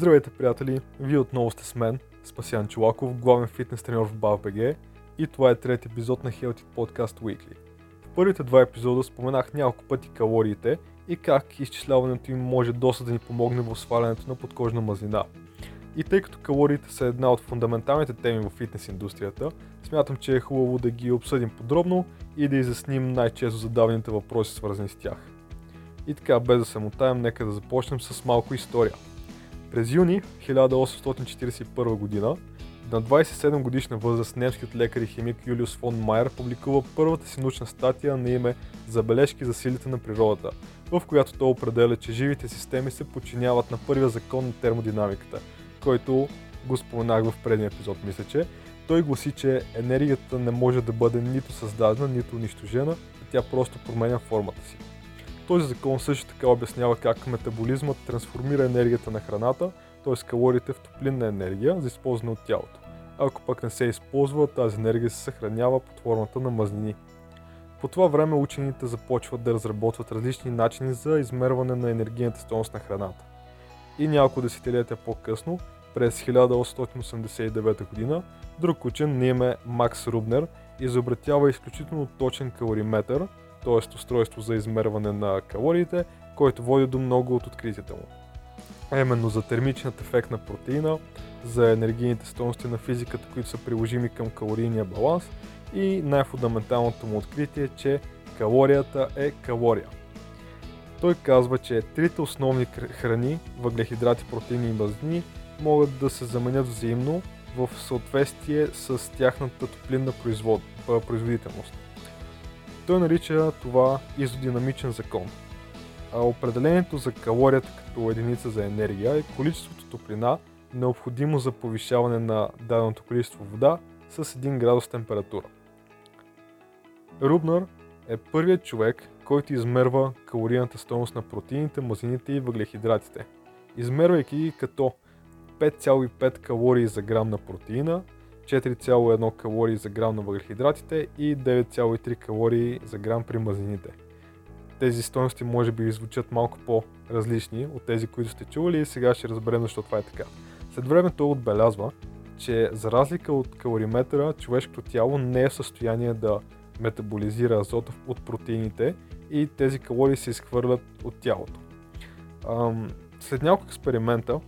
Здравейте, приятели! Вие отново сте с мен, Спасян Чулаков, главен фитнес тренер в BAVBG и това е трети епизод на Healthy Podcast Weekly. В първите два епизода споменах няколко пъти калориите и как изчисляването им може доста да ни помогне в свалянето на подкожна мазнина. И тъй като калориите са една от фундаменталните теми в фитнес индустрията, смятам, че е хубаво да ги обсъдим подробно и да изясним най-често задаваните въпроси свързани с тях. И така, без да се мутаем, нека да започнем с малко история – през юни 1841 година на 27 годишна възраст немският лекар и химик Юлиус фон Майер публикува първата си научна статия на име Забележки за силите на природата, в която той определя, че живите системи се подчиняват на първия закон на термодинамиката, който го споменах в предния епизод, мисля, че той гласи, че енергията не може да бъде нито създадена, нито унищожена, тя просто променя формата си. Този закон също така обяснява как метаболизмът трансформира енергията на храната, т.е. калориите в топлинна енергия за използване от тялото. Ако пък не се използва, тази енергия се съхранява под формата на мазнини. По това време учените започват да разработват различни начини за измерване на енергийната стоеност на храната. И няколко десетилетия по-късно, през 1889 г., друг учен на име Макс Рубнер изобретява изключително точен калориметър, т.е. устройство за измерване на калориите, който води до много от откритията му. А именно за термичният ефект на протеина, за енергийните стоености на физиката, които са приложими към калорийния баланс и най-фундаменталното му откритие, че калорията е калория. Той казва, че трите основни храни, въглехидрати, протеини и мазнини, могат да се заменят взаимно в съответствие с тяхната топлинна производ... производителност. Той нарича това изодинамичен закон. А определението за калорията като единица за енергия е количеството топлина, необходимо за повишаване на даденото количество вода с 1 градус температура. Рубнер е първият човек, който измерва калорийната стоеност на протеините, мазините и въглехидратите, измервайки ги като 5,5 калории за грам на протеина, 4,1 калории за грам на въглехидратите и 9,3 калории за грам при мазнините. Тези стоености може би звучат малко по-различни от тези, които сте чували и сега ще разберем защо това е така. След време той отбелязва, че за разлика от калориметъра, човешкото тяло не е в състояние да метаболизира азота от протеините и тези калории се изхвърлят от тялото. След няколко експеримента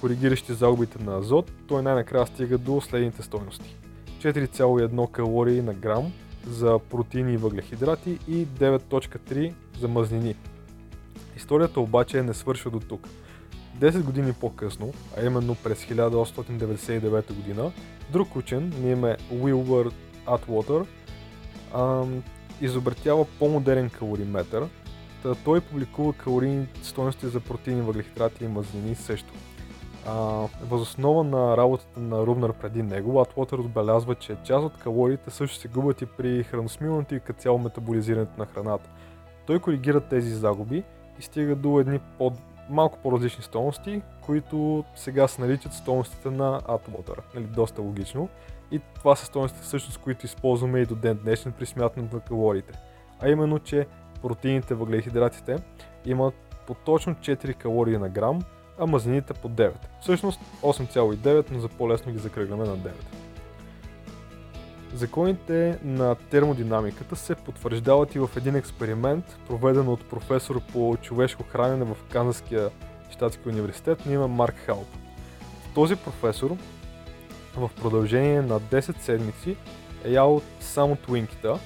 коригиращи загубите на азот, той най-накрая стига до следните стойности. 4,1 калории на грам за протеини и въглехидрати и 9.3 за мазнини. Историята обаче не свършва до тук. 10 години по-късно, а именно през 1899 година, друг учен, на име Уилбър Атвотър, изобретява по-модерен калориметър, той публикува калорийни стоености за протеини, въглехидрати и мазнини също. Възоснова на работата на Рубнер преди него, Атлотър отбелязва, че част от калориите също се губят и при храносмилането и като цяло метаболизирането на храната. Той коригира тези загуби и стига до едни по- малко по-различни стойности, които сега се наричат стойностите на Atwater. Нали, доста логично. И това са стойностите всъщност, които използваме и до ден днешен при смятането на калориите. А именно, че протеините, въглехидратите имат по точно 4 калории на грам, а мазнините по 9. Всъщност 8,9, но за по-лесно ги закръгляме на 9. Законите на термодинамиката се потвърждават и в един експеримент, проведен от професор по човешко хранене в Канзаския щатски университет на име Марк Халп. Този професор в продължение на 10 седмици е ял само твинкита,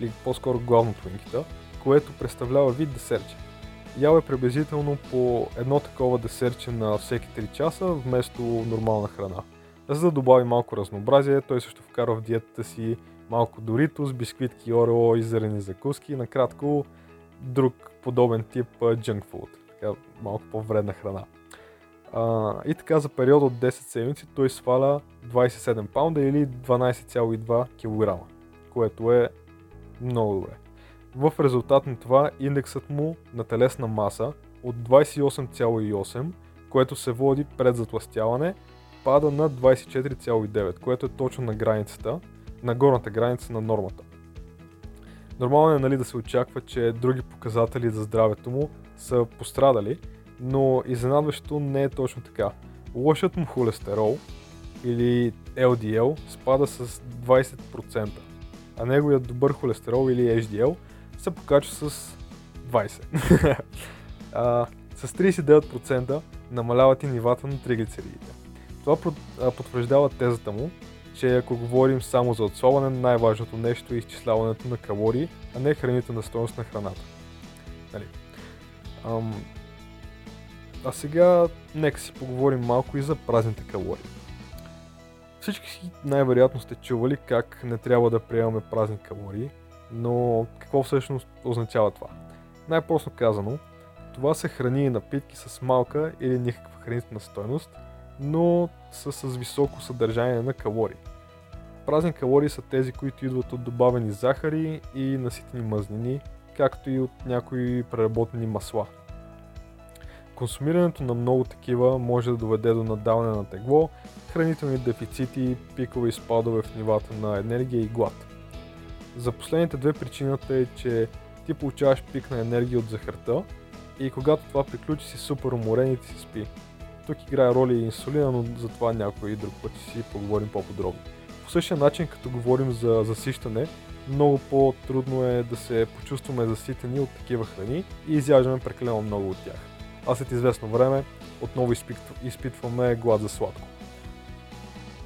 или по-скоро главно твинкита, което представлява вид десерче. Ял е приблизително по едно такова десерче на всеки 3 часа вместо нормална храна. За да добави малко разнообразие, той също вкарва в диетата си малко доритос, бисквитки, орео и зелени закуски, накратко друг подобен тип junk food, така малко по-вредна храна. А, и така за период от 10 седмици той сваля 27 паунда или 12,2 кг, което е много добре. В резултат на това индексът му на телесна маса от 28,8, което се води пред затластяване, пада на 24,9, което е точно на границата, на горната граница на нормата. Нормално е нали, да се очаква, че други показатели за здравето му са пострадали, но изненадващо не е точно така. лошият му холестерол или LDL спада с 20%, а неговият добър холестерол или HDL се покачва с 20%. а, с 39% намаляват и нивата на триглицеридите. Това потвърждава тезата му, че ако говорим само за отслабване, най-важното нещо е изчисляването на калории, а не хранителна стоеност на храната. Нали? Ам... А сега нека си поговорим малко и за празните калории. Всички най-вероятно сте чували как не трябва да приемаме празни калории, но какво всъщност означава това? Най-просто казано, това са храни и напитки с малка или никаква хранителна стойност, но са с високо съдържание на калории. Празни калории са тези, които идват от добавени захари и наситени мазнини, както и от някои преработени масла. Консумирането на много такива може да доведе до надаване на тегло, хранителни дефицити, пикове и спадове в нивата на енергия и глад. За последните две причината е, че ти получаваш пик на енергия от захарта и когато това приключи си супер уморен и ти си спи. Тук играе роля и инсулина, но за това някой друг път си поговорим по-подробно. По същия начин, като говорим за засищане, много по-трудно е да се почувстваме заситени от такива храни и изяждаме прекалено много от тях. А след известно време отново изпитваме глад за сладко.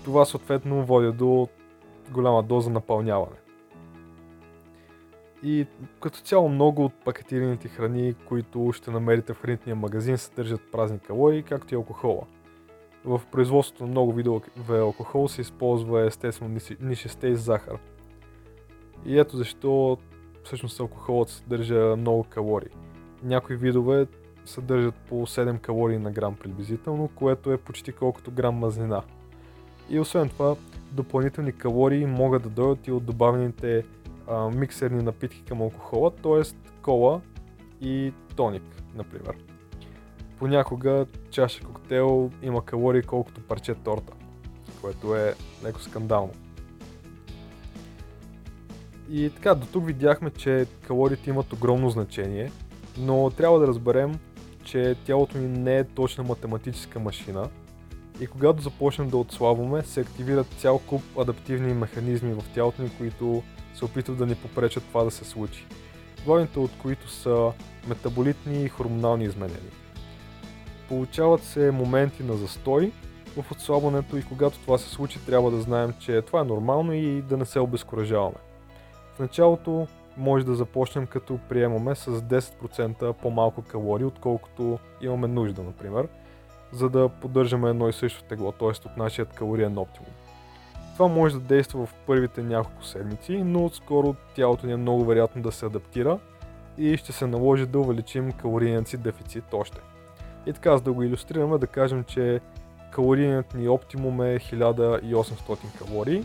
Това съответно води до голяма доза напълняване. И като цяло много от пакетираните храни, които ще намерите в хранителния магазин, съдържат празни калории, както и алкохола. В производството на много видове алкохол се използва естествено нишестей с захар. И ето защо всъщност алкохолът съдържа много калории. Някои видове съдържат по 7 калории на грам приблизително, което е почти колкото грам мазнина. И освен това, допълнителни калории могат да дойдат и от добавените а, миксерни напитки към алкохола, т.е. кола и тоник, например. Понякога чаша коктейл има калории колкото парче торта, което е леко скандално. И така, до тук видяхме, че калориите имат огромно значение, но трябва да разберем, че тялото ни не е точна математическа машина и когато започнем да отслабваме, се активират цял куп адаптивни механизми в тялото ни, които се опитват да ни попречат това да се случи. Главните от които са метаболитни и хормонални изменения. Получават се моменти на застой в отслабването и когато това се случи, трябва да знаем, че това е нормално и да не се обезкуражаваме. В началото може да започнем като приемаме с 10% по-малко калории, отколкото имаме нужда, например, за да поддържаме едно и също тегло, т.е. от нашия калориен оптимум. Това може да действа в първите няколко седмици, но отскоро тялото ни е много вероятно да се адаптира и ще се наложи да увеличим калориен си дефицит още. И така, за да го иллюстрираме, да кажем, че калориният ни оптимум е 1800 калории,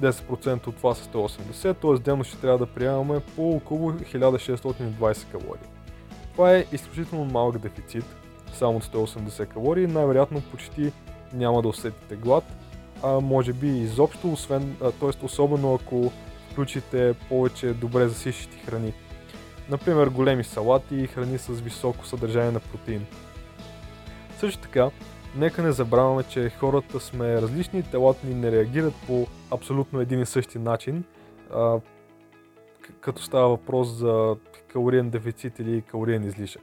10% от това са 180, т.е. дневно ще трябва да приемаме по около 1620 калории. Това е изключително малък дефицит, само 180 калории, най-вероятно почти няма да усетите глад, а може би изобщо, освен, т.е. особено ако включите повече добре засишещи храни. Например, големи салати и храни с високо съдържание на протеин. Също така, нека не забравяме, че хората сме различни и телата ни не реагират по абсолютно един и същи начин, а, като става въпрос за калориен дефицит или калориен излишък.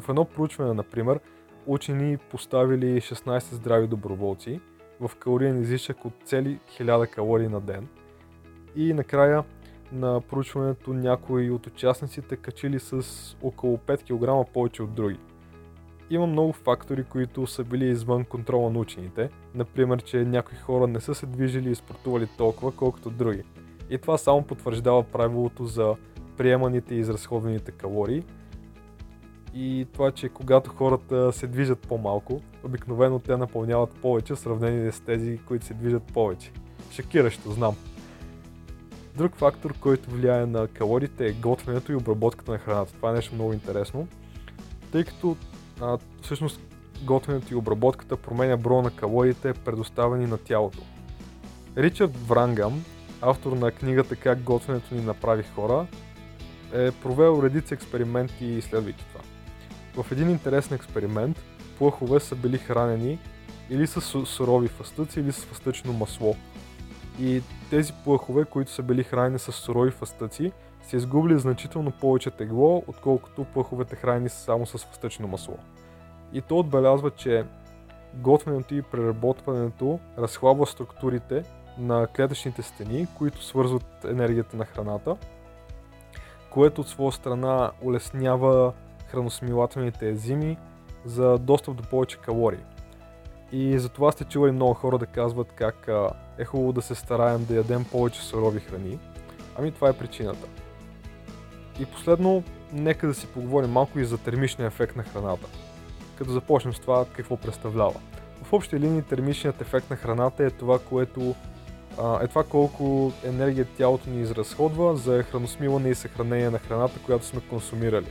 В едно проучване, например, учени поставили 16 здрави доброволци в калориен излишък от цели 1000 калории на ден и накрая на проучването някои от участниците качили с около 5 кг повече от други има много фактори, които са били извън контрола на учените. Например, че някои хора не са се движили и спортували толкова, колкото други. И това само потвърждава правилото за приеманите и изразходваните калории. И това, че когато хората се движат по-малко, обикновено те напълняват повече в сравнение с тези, които се движат повече. Шокиращо, знам. Друг фактор, който влияе на калориите е готвенето и обработката на храната. Това е нещо много интересно, тъй като а, всъщност готвенето и обработката променя броя на калориите, предоставени на тялото. Ричард Врангам, автор на книгата Как готвенето ни направи хора, е провел редица експерименти, изследвайки това. В един интересен експеримент плъхове са били хранени или с сурови фастъци, или с фастъчно масло. И тези плъхове, които са били хранени с сурови фастъци, са изгубили значително повече тегло, отколкото плъховете хранени само с фастъчно масло. И то отбелязва, че готвенето и преработването разхлабва структурите на клетъчните стени, които свързват енергията на храната, което от своя страна улеснява храносмилателните езими за достъп до повече калории. И затова сте чували много хора да казват как е хубаво да се стараем да ядем повече сурови храни. Ами това е причината. И последно, нека да си поговорим малко и за термичния ефект на храната. Като започнем с това какво представлява. В общи линии термичният ефект на храната е това, което е това колко енергия тялото ни изразходва за храносмилане и съхранение на храната, която сме консумирали.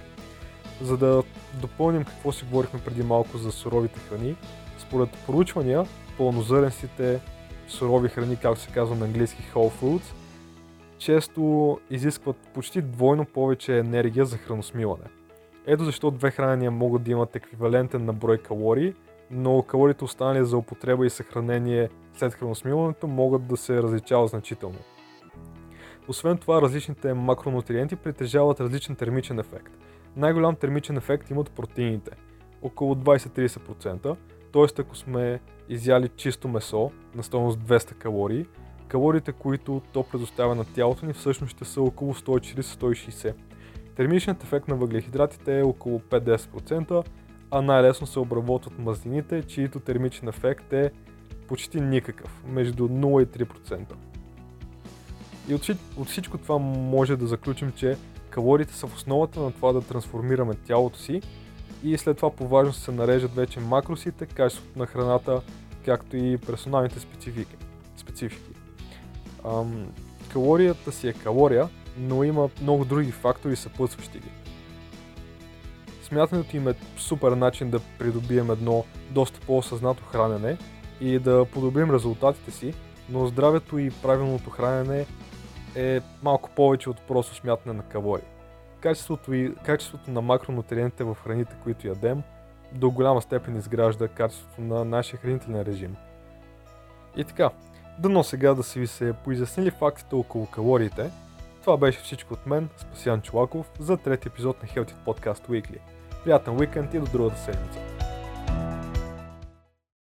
За да допълним какво си говорихме преди малко за суровите храни, според проучвания, пълнозърнестите сурови храни, както се казва на английски whole foods, често изискват почти двойно повече енергия за храносмилане. Ето защо две хранения могат да имат еквивалентен на брой калории, но калориите останали за употреба и съхранение след храносмилането могат да се различават значително. Освен това, различните макронутриенти притежават различен термичен ефект. Най-голям термичен ефект имат протеините – около 20-30%, т.е. ако сме изяли чисто месо на стойност 200 калории, калориите, които то предоставя на тялото ни, всъщност ще са около 140-160. Термичният ефект на въглехидратите е около 5-10%, а най-лесно се обработват мазнините, чието термичен ефект е почти никакъв, между 0 и 3%. И от всичко това може да заключим, че калориите са в основата на това да трансформираме тялото си и след това по важност се нарежат вече макросите, качеството на храната, както и персоналните специфики. специфики. Ам, калорията си е калория, но има много други фактори съпътстващи ги. Смятането им е супер начин да придобием едно доста по-осъзнато хранене и да подобрим резултатите си, но здравето и правилното хранене е малко повече от просто смятане на калории. Качеството, и, качеството на макронутриентите в храните, които ядем, до голяма степен изгражда качеството на нашия хранителен режим. И така, дано сега да си ви се поизяснили фактите около калориите. Това беше всичко от мен, Спасян Чулаков, за трети епизод на Healthy Podcast Weekly. Приятен уикенд и до другата седмица.